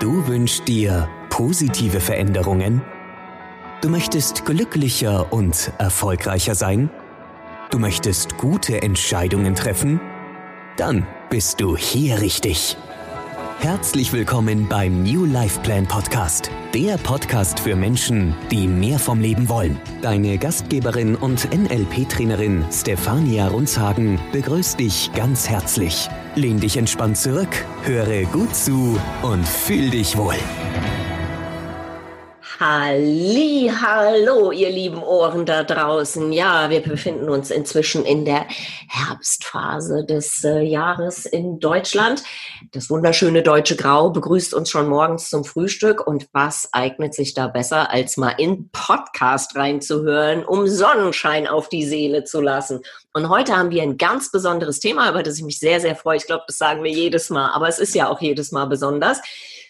Du wünschst dir positive Veränderungen? Du möchtest glücklicher und erfolgreicher sein? Du möchtest gute Entscheidungen treffen? Dann bist du hier richtig. Herzlich willkommen beim New Life Plan Podcast, der Podcast für Menschen, die mehr vom Leben wollen. Deine Gastgeberin und NLP-Trainerin Stefania Runzhagen begrüßt dich ganz herzlich. Lehn dich entspannt zurück, höre gut zu und fühl dich wohl. Halli, hallo, ihr lieben Ohren da draußen. Ja, wir befinden uns inzwischen in der Herbstphase des äh, Jahres in Deutschland. Das wunderschöne deutsche Grau begrüßt uns schon morgens zum Frühstück. Und was eignet sich da besser, als mal in Podcast reinzuhören, um Sonnenschein auf die Seele zu lassen? Und heute haben wir ein ganz besonderes Thema, über das ich mich sehr, sehr freue. Ich glaube, das sagen wir jedes Mal, aber es ist ja auch jedes Mal besonders.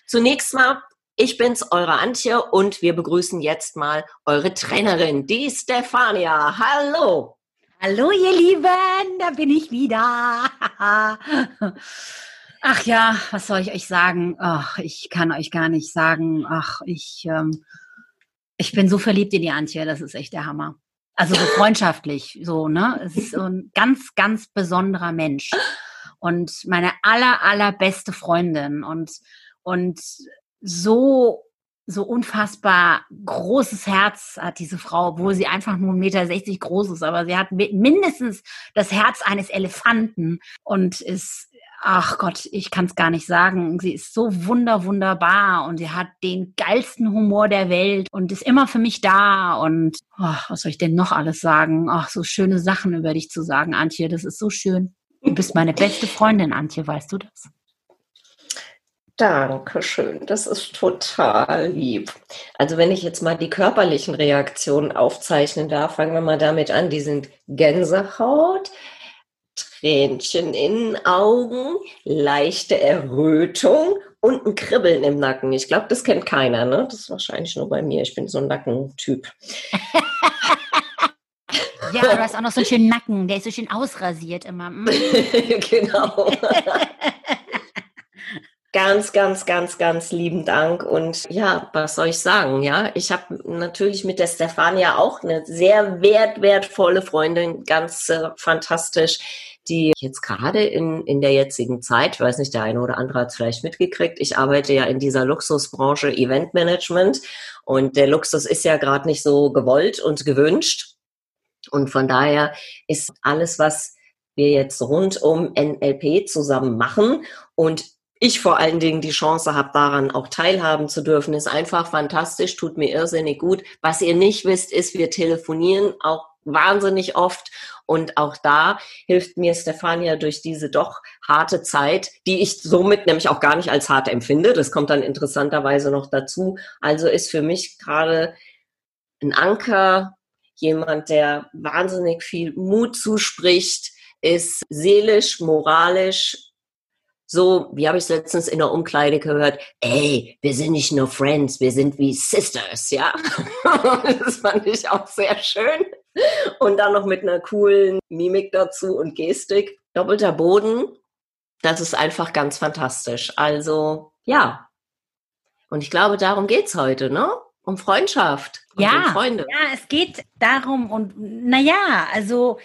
Zunächst mal ich bin's, eure Antje, und wir begrüßen jetzt mal eure Trainerin, die Stefania. Hallo! Hallo, ihr Lieben, da bin ich wieder. Ach ja, was soll ich euch sagen? Ach, ich kann euch gar nicht sagen. Ach, ich, ähm, ich bin so verliebt in die Antje, das ist echt der Hammer. Also so freundschaftlich, so, ne? Es ist so ein ganz, ganz besonderer Mensch. Und meine aller, allerbeste Freundin. Und, und so so unfassbar großes Herz hat diese Frau, obwohl sie einfach nur 1,60 Meter groß ist, aber sie hat mindestens das Herz eines Elefanten und ist, ach Gott, ich kann es gar nicht sagen. Sie ist so wunder, wunderbar und sie hat den geilsten Humor der Welt und ist immer für mich da und oh, was soll ich denn noch alles sagen? Ach, so schöne Sachen über dich zu sagen, Antje, das ist so schön. Du bist meine beste Freundin, Antje, weißt du das? Dankeschön, das ist total lieb. Also wenn ich jetzt mal die körperlichen Reaktionen aufzeichnen darf, fangen wir mal damit an. Die sind Gänsehaut, Tränchen in den Augen, leichte Errötung und ein Kribbeln im Nacken. Ich glaube, das kennt keiner, ne? Das ist wahrscheinlich nur bei mir. Ich bin so ein Nackentyp. ja, du hast auch noch so einen schönen Nacken. Der ist so schön ausrasiert immer. Mm. genau. Ganz, ganz, ganz, ganz lieben Dank. Und ja, was soll ich sagen? Ja, ich habe natürlich mit der Stefania auch eine sehr wert, wertvolle Freundin, ganz äh, fantastisch, die jetzt gerade in, in der jetzigen Zeit, ich weiß nicht, der eine oder andere hat es vielleicht mitgekriegt, ich arbeite ja in dieser Luxusbranche Eventmanagement und der Luxus ist ja gerade nicht so gewollt und gewünscht. Und von daher ist alles, was wir jetzt rund um NLP zusammen machen und ich vor allen Dingen die Chance habe, daran auch teilhaben zu dürfen, ist einfach fantastisch, tut mir irrsinnig gut. Was ihr nicht wisst, ist, wir telefonieren auch wahnsinnig oft und auch da hilft mir Stefania durch diese doch harte Zeit, die ich somit nämlich auch gar nicht als hart empfinde. Das kommt dann interessanterweise noch dazu. Also ist für mich gerade ein Anker, jemand, der wahnsinnig viel Mut zuspricht, ist seelisch, moralisch so, wie habe ich es letztens in der Umkleide gehört, ey, wir sind nicht nur Friends, wir sind wie Sisters, ja. das fand ich auch sehr schön. Und dann noch mit einer coolen Mimik dazu und Gestik. Doppelter Boden, das ist einfach ganz fantastisch. Also, ja. Und ich glaube, darum geht's heute, ne? Um Freundschaft. ja, um Freunde. ja, es geht darum und naja, also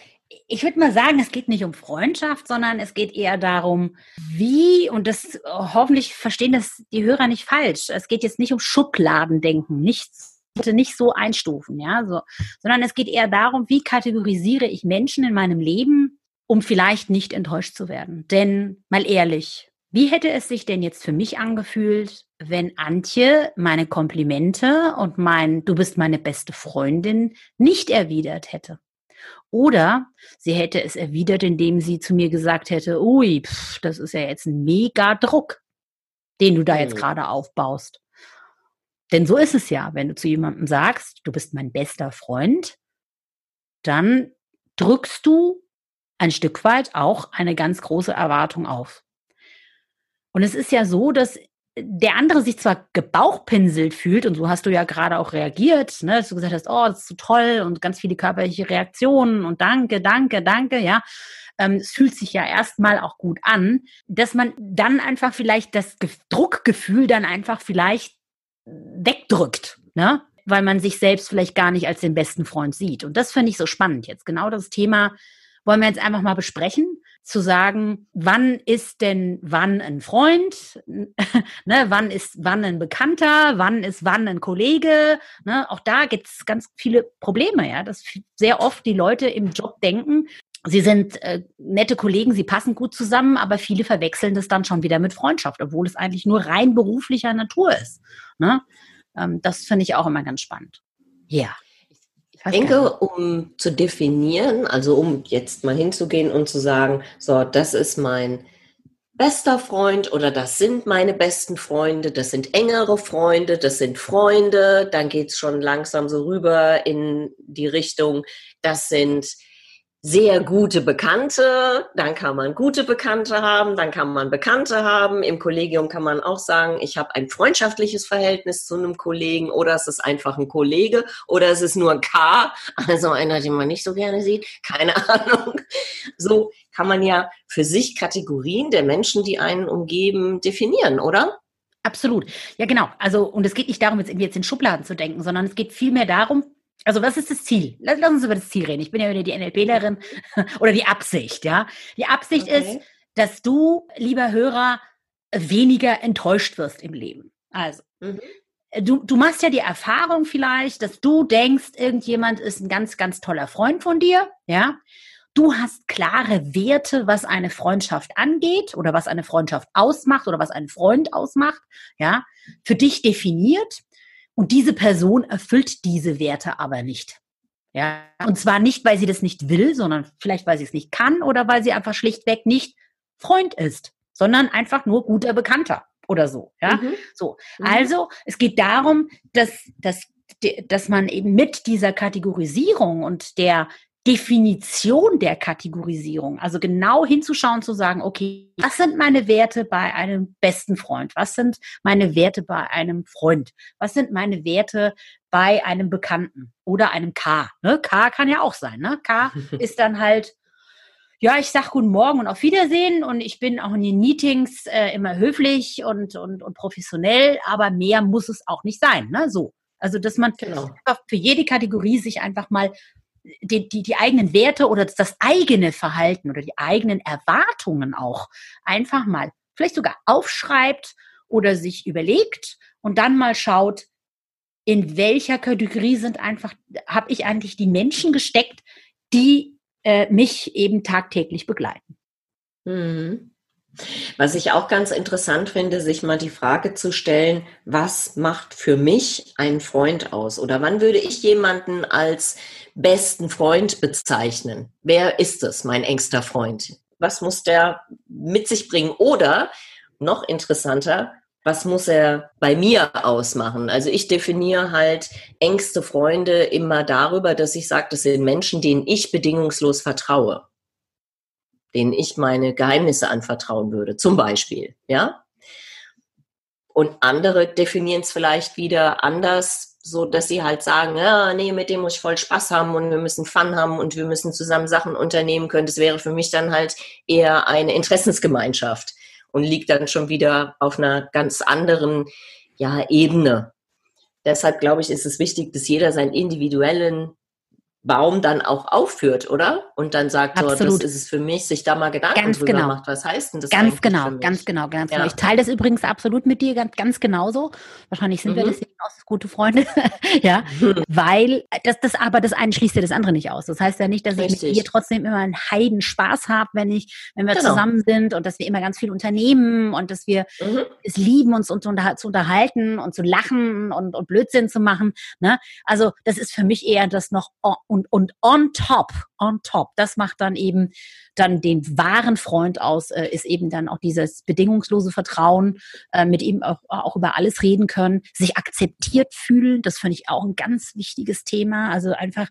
ich würde mal sagen, es geht nicht um Freundschaft, sondern es geht eher darum, wie, und das hoffentlich verstehen das die Hörer nicht falsch. Es geht jetzt nicht um Schubladendenken, nichts, bitte nicht so einstufen, ja, so, sondern es geht eher darum, wie kategorisiere ich Menschen in meinem Leben, um vielleicht nicht enttäuscht zu werden. Denn, mal ehrlich, wie hätte es sich denn jetzt für mich angefühlt, wenn Antje meine Komplimente und mein Du bist meine beste Freundin nicht erwidert hätte? Oder sie hätte es erwidert, indem sie zu mir gesagt hätte, ui, pff, das ist ja jetzt ein mega Druck, den du da jetzt mhm. gerade aufbaust. Denn so ist es ja, wenn du zu jemandem sagst, du bist mein bester Freund, dann drückst du ein Stück weit auch eine ganz große Erwartung auf. Und es ist ja so, dass der andere sich zwar gebauchpinselt fühlt, und so hast du ja gerade auch reagiert, ne, dass du gesagt hast, oh, das ist so toll und ganz viele körperliche Reaktionen und danke, danke, danke, ja. Ähm, es fühlt sich ja erstmal auch gut an, dass man dann einfach vielleicht das Druckgefühl dann einfach vielleicht wegdrückt, ne? weil man sich selbst vielleicht gar nicht als den besten Freund sieht. Und das finde ich so spannend jetzt. Genau das Thema wollen wir jetzt einfach mal besprechen, zu sagen, wann ist denn wann ein Freund, ne, wann ist wann ein Bekannter, wann ist wann ein Kollege. Ne? Auch da gibt es ganz viele Probleme, ja, dass sehr oft die Leute im Job denken, Sie sind äh, nette Kollegen, sie passen gut zusammen, aber viele verwechseln das dann schon wieder mit Freundschaft, obwohl es eigentlich nur rein beruflicher Natur ist. Ne? Ähm, das finde ich auch immer ganz spannend. Ja. Ich denke, um zu definieren, also um jetzt mal hinzugehen und zu sagen, so, das ist mein bester Freund oder das sind meine besten Freunde, das sind engere Freunde, das sind Freunde, dann geht es schon langsam so rüber in die Richtung, das sind sehr gute Bekannte, dann kann man gute Bekannte haben, dann kann man Bekannte haben. Im Kollegium kann man auch sagen, ich habe ein freundschaftliches Verhältnis zu einem Kollegen oder es ist einfach ein Kollege oder es ist nur ein K, also einer, den man nicht so gerne sieht, keine Ahnung. So kann man ja für sich Kategorien der Menschen, die einen umgeben, definieren, oder? Absolut. Ja, genau. Also, und es geht nicht darum, jetzt, jetzt in Schubladen zu denken, sondern es geht vielmehr darum, also was ist das Ziel? Lass, lass uns über das Ziel reden. Ich bin ja wieder die NLPlerin oder die Absicht, ja. Die Absicht okay. ist, dass du, lieber Hörer, weniger enttäuscht wirst im Leben. Also, mhm. du, du machst ja die Erfahrung vielleicht, dass du denkst, irgendjemand ist ein ganz, ganz toller Freund von dir, ja. Du hast klare Werte, was eine Freundschaft angeht oder was eine Freundschaft ausmacht oder was einen Freund ausmacht, ja. Für dich definiert und diese Person erfüllt diese Werte aber nicht. Ja, und zwar nicht, weil sie das nicht will, sondern vielleicht, weil sie es nicht kann oder weil sie einfach schlichtweg nicht Freund ist, sondern einfach nur guter Bekannter oder so. Ja, mhm. so. Mhm. Also, es geht darum, dass, dass, dass man eben mit dieser Kategorisierung und der Definition der Kategorisierung, also genau hinzuschauen, zu sagen, okay, was sind meine Werte bei einem besten Freund? Was sind meine Werte bei einem Freund? Was sind meine Werte bei einem Bekannten oder einem K? Ne? K kann ja auch sein. Ne? K ist dann halt, ja, ich sag guten Morgen und auf Wiedersehen und ich bin auch in den Meetings äh, immer höflich und, und, und professionell, aber mehr muss es auch nicht sein. Ne? So. Also, dass man genau. für jede Kategorie sich einfach mal die, die, die eigenen Werte oder das eigene Verhalten oder die eigenen Erwartungen auch einfach mal vielleicht sogar aufschreibt oder sich überlegt und dann mal schaut, in welcher Kategorie sind einfach, habe ich eigentlich die Menschen gesteckt, die äh, mich eben tagtäglich begleiten. Mhm. Was ich auch ganz interessant finde, sich mal die Frage zu stellen, was macht für mich ein Freund aus? Oder wann würde ich jemanden als besten Freund bezeichnen? Wer ist es, mein engster Freund? Was muss der mit sich bringen? Oder noch interessanter, was muss er bei mir ausmachen? Also ich definiere halt engste Freunde immer darüber, dass ich sage, das sind Menschen, denen ich bedingungslos vertraue denen ich meine Geheimnisse anvertrauen würde, zum Beispiel, ja. Und andere definieren es vielleicht wieder anders, so dass sie halt sagen, ja, nee, mit dem muss ich voll Spaß haben und wir müssen Fun haben und wir müssen zusammen Sachen unternehmen können. Das wäre für mich dann halt eher eine Interessensgemeinschaft und liegt dann schon wieder auf einer ganz anderen ja, Ebene. Deshalb glaube ich, ist es wichtig, dass jeder seinen individuellen Baum dann auch aufführt, oder? Und dann sagt, so, das ist es für mich, sich da mal Gedanken ganz drüber genau. macht. Was heißt denn das Ganz genau, ganz genau, ganz ja. genau. Ich teile das übrigens absolut mit dir, ganz, ganz genauso. Wahrscheinlich sind mhm. wir deswegen auch gute Freunde. ja, mhm. weil das, das aber das eine schließt ja das andere nicht aus. Das heißt ja nicht, dass Richtig. ich mit dir trotzdem immer einen Heiden Spaß habe, wenn ich, wenn wir genau. zusammen sind und dass wir immer ganz viel unternehmen und dass wir mhm. es lieben, uns, uns zu unterhalten und zu lachen und, und Blödsinn zu machen. Ne? Also das ist für mich eher das noch Und, und on top, on top, das macht dann eben dann den wahren Freund aus, äh, ist eben dann auch dieses bedingungslose Vertrauen, äh, mit ihm auch, auch über alles reden können, sich akzeptiert fühlen, das finde ich auch ein ganz wichtiges Thema. Also einfach,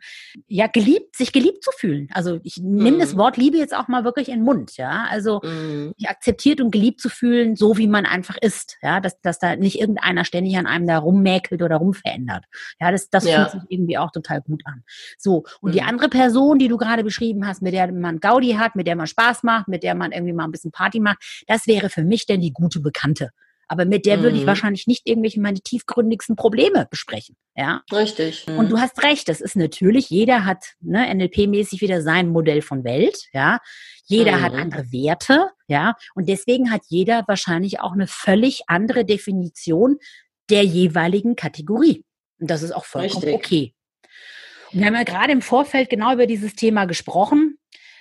ja, geliebt, sich geliebt zu fühlen. Also ich nehme mhm. das Wort Liebe jetzt auch mal wirklich in den Mund, ja. Also mhm. sich akzeptiert und geliebt zu fühlen, so wie man einfach ist, ja, dass, dass da nicht irgendeiner ständig an einem da rummäkelt oder rumverändert. Ja, das, das ja. fühlt sich irgendwie auch total gut an. So, und mhm. die andere Person, die du gerade beschrieben hast, mit der man Gaudi hat, mit der man Spaß macht, mit der man irgendwie mal ein bisschen Party macht, das wäre für mich denn die gute Bekannte. Aber mit der mhm. würde ich mhm. wahrscheinlich nicht irgendwelche meine tiefgründigsten Probleme besprechen. Ja. Richtig. Mhm. Und du hast recht, das ist natürlich, jeder hat ne, NLP-mäßig wieder sein Modell von Welt, ja. Jeder mhm. hat andere Werte, ja. Und deswegen hat jeder wahrscheinlich auch eine völlig andere Definition der jeweiligen Kategorie. Und das ist auch vollkommen Richtig. okay. Wir haben ja gerade im Vorfeld genau über dieses Thema gesprochen.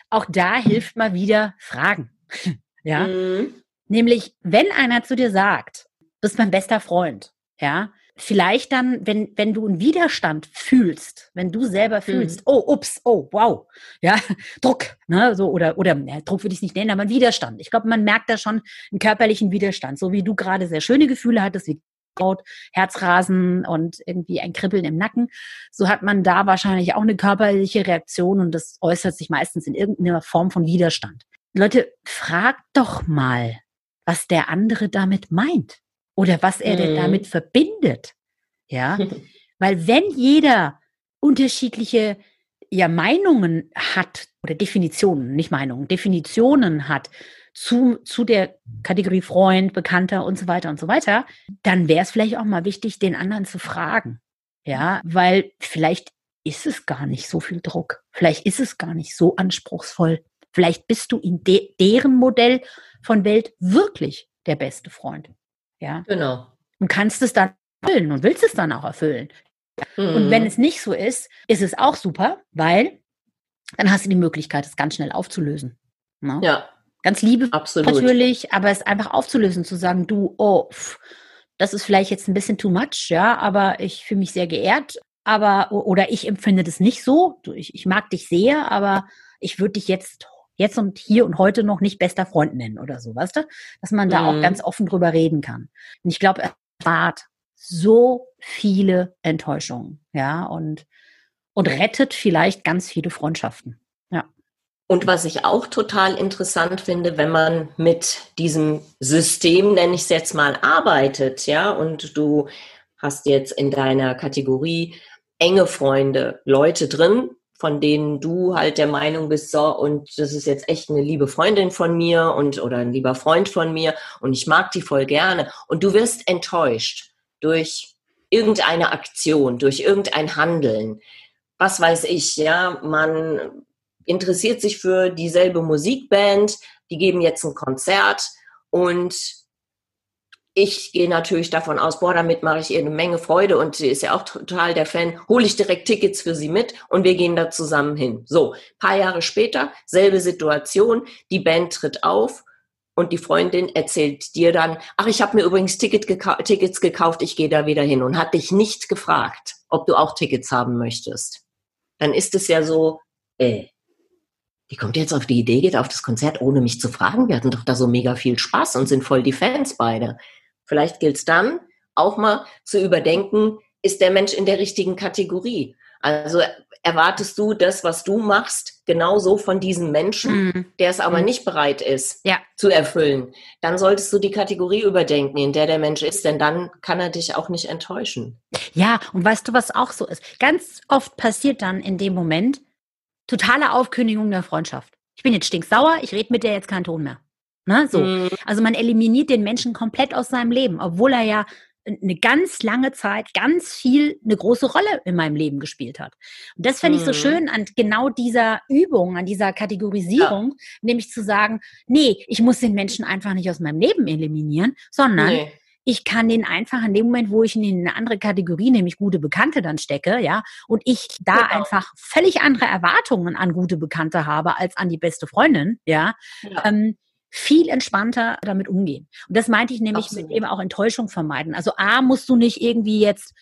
Auch da hilft mal wieder Fragen. ja. Mhm. Nämlich, wenn einer zu dir sagt, du bist mein bester Freund, ja, vielleicht dann, wenn, wenn du einen Widerstand fühlst, wenn du selber fühlst, mhm. oh, ups, oh, wow, ja, Druck, ne, so, oder, oder, ja, Druck würde ich es nicht nennen, aber ein Widerstand. Ich glaube, man merkt da schon einen körperlichen Widerstand, so wie du gerade sehr schöne Gefühle hattest, wie Haut, Herzrasen und irgendwie ein Kribbeln im Nacken. So hat man da wahrscheinlich auch eine körperliche Reaktion und das äußert sich meistens in irgendeiner Form von Widerstand. Leute, fragt doch mal, was der andere damit meint oder was er mhm. denn damit verbindet. Ja, weil wenn jeder unterschiedliche ja, Meinungen hat oder Definitionen, nicht Meinungen, Definitionen hat zu, zu der Kategorie Freund, Bekannter und so weiter und so weiter, dann wäre es vielleicht auch mal wichtig, den anderen zu fragen. Ja, weil vielleicht ist es gar nicht so viel Druck. Vielleicht ist es gar nicht so anspruchsvoll. Vielleicht bist du in de deren Modell von Welt wirklich der beste Freund. Ja. Genau. Und kannst es dann erfüllen und willst es dann auch erfüllen. Mhm. Und wenn es nicht so ist, ist es auch super, weil dann hast du die Möglichkeit, es ganz schnell aufzulösen. Ne? Ja. Ganz liebe Absolut. natürlich, aber es einfach aufzulösen, zu sagen, du, oh, pff, das ist vielleicht jetzt ein bisschen too much, ja, aber ich fühle mich sehr geehrt, aber, oder ich empfinde das nicht so. Ich, ich mag dich sehr, aber ich würde dich jetzt jetzt und hier und heute noch nicht bester Freund nennen oder so, weißt du? Dass man da mhm. auch ganz offen drüber reden kann. Und ich glaube, er spart so viele Enttäuschungen, ja, und, und rettet vielleicht ganz viele Freundschaften. Und was ich auch total interessant finde, wenn man mit diesem System, nenne ich es jetzt mal, arbeitet, ja, und du hast jetzt in deiner Kategorie enge Freunde, Leute drin, von denen du halt der Meinung bist, so, und das ist jetzt echt eine liebe Freundin von mir und oder ein lieber Freund von mir und ich mag die voll gerne. Und du wirst enttäuscht durch irgendeine Aktion, durch irgendein Handeln. Was weiß ich, ja, man interessiert sich für dieselbe Musikband, die geben jetzt ein Konzert und ich gehe natürlich davon aus, boah, damit mache ich ihr eine Menge Freude und sie ist ja auch total der Fan, hole ich direkt Tickets für sie mit und wir gehen da zusammen hin. So, paar Jahre später, selbe Situation, die Band tritt auf und die Freundin erzählt dir dann, ach, ich habe mir übrigens Ticket gekau Tickets gekauft, ich gehe da wieder hin und hat dich nicht gefragt, ob du auch Tickets haben möchtest. Dann ist es ja so, äh, die kommt jetzt auf die Idee, geht auf das Konzert, ohne mich zu fragen. Wir hatten doch da so mega viel Spaß und sind voll die Fans beide. Vielleicht gilt es dann auch mal zu überdenken, ist der Mensch in der richtigen Kategorie? Also erwartest du das, was du machst, genauso von diesem Menschen, mm. der es aber mm. nicht bereit ist ja. zu erfüllen? Dann solltest du die Kategorie überdenken, in der der Mensch ist, denn dann kann er dich auch nicht enttäuschen. Ja, und weißt du, was auch so ist? Ganz oft passiert dann in dem Moment totale Aufkündigung der Freundschaft. Ich bin jetzt stinksauer, ich rede mit der jetzt keinen Ton mehr. Ne, so. Mhm. Also man eliminiert den Menschen komplett aus seinem Leben, obwohl er ja eine ganz lange Zeit ganz viel eine große Rolle in meinem Leben gespielt hat. Und das finde ich so mhm. schön an genau dieser Übung, an dieser Kategorisierung, ja. nämlich zu sagen, nee, ich muss den Menschen einfach nicht aus meinem Leben eliminieren, sondern nee. Ich kann den einfach in dem Moment, wo ich ihn in eine andere Kategorie, nämlich gute Bekannte dann stecke, ja, und ich da genau. einfach völlig andere Erwartungen an gute Bekannte habe als an die beste Freundin, ja, ja. Ähm, viel entspannter damit umgehen. Und das meinte ich nämlich Absolut. mit eben auch Enttäuschung vermeiden. Also A, musst du nicht irgendwie jetzt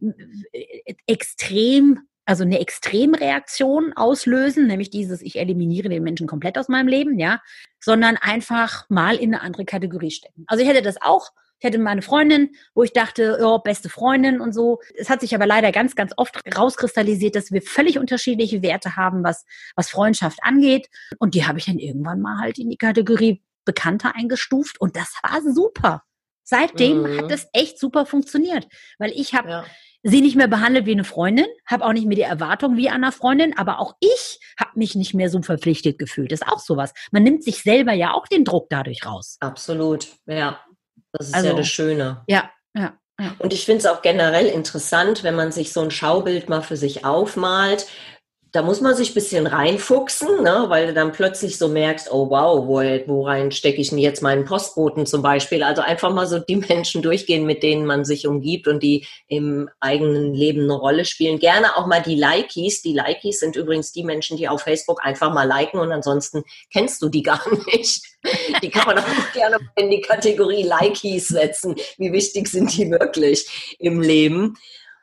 äh, extrem also eine Extremreaktion auslösen, nämlich dieses, ich eliminiere den Menschen komplett aus meinem Leben, ja, sondern einfach mal in eine andere Kategorie stecken. Also ich hätte das auch, ich hätte meine Freundin, wo ich dachte, oh, beste Freundin und so. Es hat sich aber leider ganz, ganz oft rauskristallisiert, dass wir völlig unterschiedliche Werte haben, was, was Freundschaft angeht. Und die habe ich dann irgendwann mal halt in die Kategorie Bekannter eingestuft und das war super. Seitdem mhm. hat das echt super funktioniert, weil ich habe ja. sie nicht mehr behandelt wie eine Freundin, habe auch nicht mehr die Erwartung wie einer Freundin, aber auch ich habe mich nicht mehr so verpflichtet gefühlt. Das ist auch sowas. Man nimmt sich selber ja auch den Druck dadurch raus. Absolut, ja. Das ist also, ja das Schöne. Ja, ja. ja. Und ich finde es auch generell interessant, wenn man sich so ein Schaubild mal für sich aufmalt, da muss man sich ein bisschen reinfuchsen, ne? weil du dann plötzlich so merkst, oh wow, wo, wo rein stecke ich denn jetzt meinen Postboten zum Beispiel? Also einfach mal so die Menschen durchgehen, mit denen man sich umgibt und die im eigenen Leben eine Rolle spielen. Gerne auch mal die Likies. Die Likies sind übrigens die Menschen, die auf Facebook einfach mal liken und ansonsten kennst du die gar nicht. Die kann man auch gerne in die Kategorie Likies setzen. Wie wichtig sind die wirklich im Leben?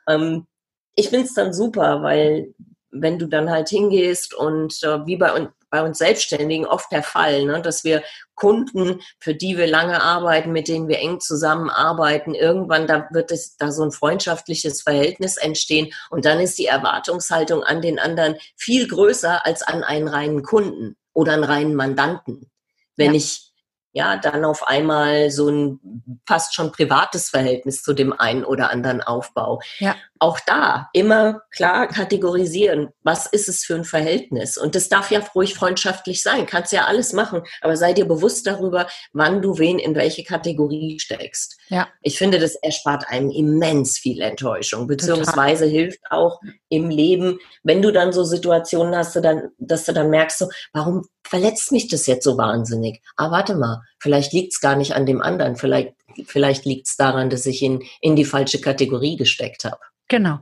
Ähm, ich finde es dann super, weil wenn du dann halt hingehst und äh, wie bei, bei uns Selbstständigen oft der Fall, ne, dass wir Kunden, für die wir lange arbeiten, mit denen wir eng zusammenarbeiten, irgendwann da wird es da so ein freundschaftliches Verhältnis entstehen und dann ist die Erwartungshaltung an den anderen viel größer als an einen reinen Kunden oder einen reinen Mandanten. Wenn ja. ich ja, dann auf einmal so ein fast schon privates Verhältnis zu dem einen oder anderen Aufbau. Ja. Auch da immer klar kategorisieren, was ist es für ein Verhältnis? Und das darf ja ruhig freundschaftlich sein, kannst ja alles machen, aber sei dir bewusst darüber, wann du wen in welche Kategorie steckst. Ja. Ich finde, das erspart einem immens viel Enttäuschung, beziehungsweise Total. hilft auch im Leben, wenn du dann so Situationen hast, dann, dass du dann merkst, so, warum verletzt mich das jetzt so wahnsinnig? Ah, warte mal, vielleicht liegt es gar nicht an dem anderen, vielleicht, vielleicht liegt es daran, dass ich ihn in die falsche Kategorie gesteckt habe. Genau.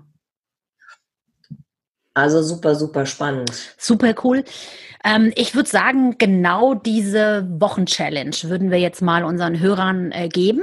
Also super, super spannend. Super cool. Ähm, ich würde sagen, genau diese Wochenchallenge würden wir jetzt mal unseren Hörern äh, geben.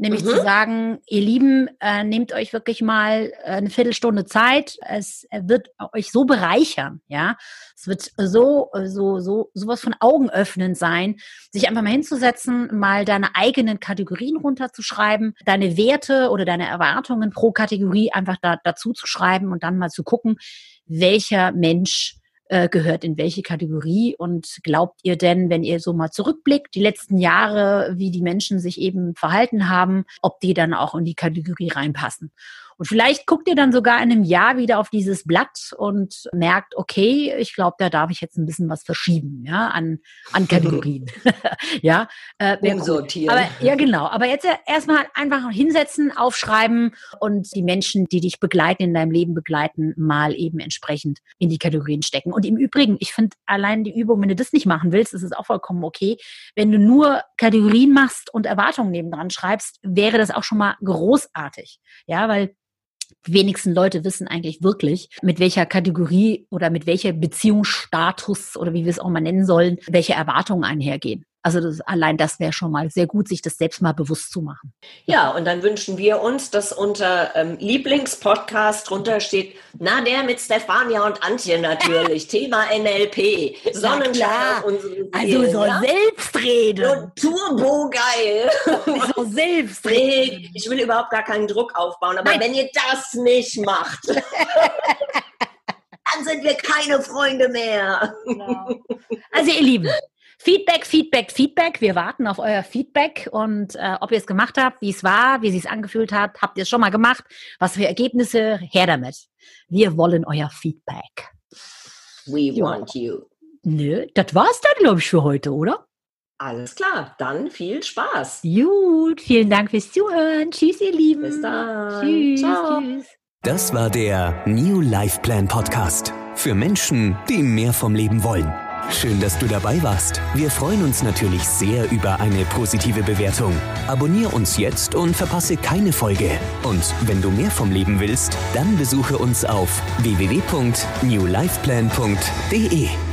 Nämlich mhm. zu sagen, ihr Lieben, äh, nehmt euch wirklich mal äh, eine Viertelstunde Zeit. Es wird euch so bereichern, ja. Es wird so, so, so, sowas von Augen öffnen sein, sich einfach mal hinzusetzen, mal deine eigenen Kategorien runterzuschreiben, deine Werte oder deine Erwartungen pro Kategorie einfach da, dazu zu schreiben und dann mal zu gucken, welcher Mensch äh, gehört in welche Kategorie und glaubt ihr denn, wenn ihr so mal zurückblickt, die letzten Jahre, wie die Menschen sich eben verhalten haben, ob die dann auch in die Kategorie reinpassen? Und vielleicht guckt ihr dann sogar in einem Jahr wieder auf dieses Blatt und merkt, okay, ich glaube, da darf ich jetzt ein bisschen was verschieben, ja, an, an Kategorien. ja, äh, Umsortieren. Aber, ja, genau. Aber jetzt erstmal einfach hinsetzen, aufschreiben und die Menschen, die dich begleiten, in deinem Leben begleiten, mal eben entsprechend in die Kategorien stecken. Und im Übrigen, ich finde allein die Übung, wenn du das nicht machen willst, ist es auch vollkommen okay. Wenn du nur Kategorien machst und Erwartungen nebendran schreibst, wäre das auch schon mal großartig. Ja, weil wenigsten Leute wissen eigentlich wirklich, mit welcher Kategorie oder mit welcher Beziehungsstatus oder wie wir es auch mal nennen sollen, welche Erwartungen einhergehen. Also das, allein das wäre schon mal sehr gut, sich das selbst mal bewusst zu machen. Ja, und dann wünschen wir uns, dass unter ähm, Lieblingspodcast drunter steht, na der mit Stefania und Antje natürlich, Thema NLP, Sonnenschein und Also so ja? Selbstrede. Und Turbo geil. So Selbstrede. Ich will überhaupt gar keinen Druck aufbauen, aber Nein. wenn ihr das nicht macht, dann sind wir keine Freunde mehr. Genau. Also ihr Lieben, Feedback, Feedback, Feedback. Wir warten auf euer Feedback und äh, ob ihr es gemacht habt, wie es war, wie es sich angefühlt hat. Habt ihr es schon mal gemacht? Was für Ergebnisse? Her damit. Wir wollen euer Feedback. We jo. want you. Nö, das war's dann, glaube ich, für heute, oder? Alles klar, dann viel Spaß. Gut, vielen Dank fürs Zuhören. Tschüss, ihr Lieben. Bis dann. Tschüss. Ciao. Tschüss. Das war der New Life Plan Podcast für Menschen, die mehr vom Leben wollen. Schön, dass du dabei warst. Wir freuen uns natürlich sehr über eine positive Bewertung. Abonnier uns jetzt und verpasse keine Folge. Und wenn du mehr vom Leben willst, dann besuche uns auf www.newlifeplan.de.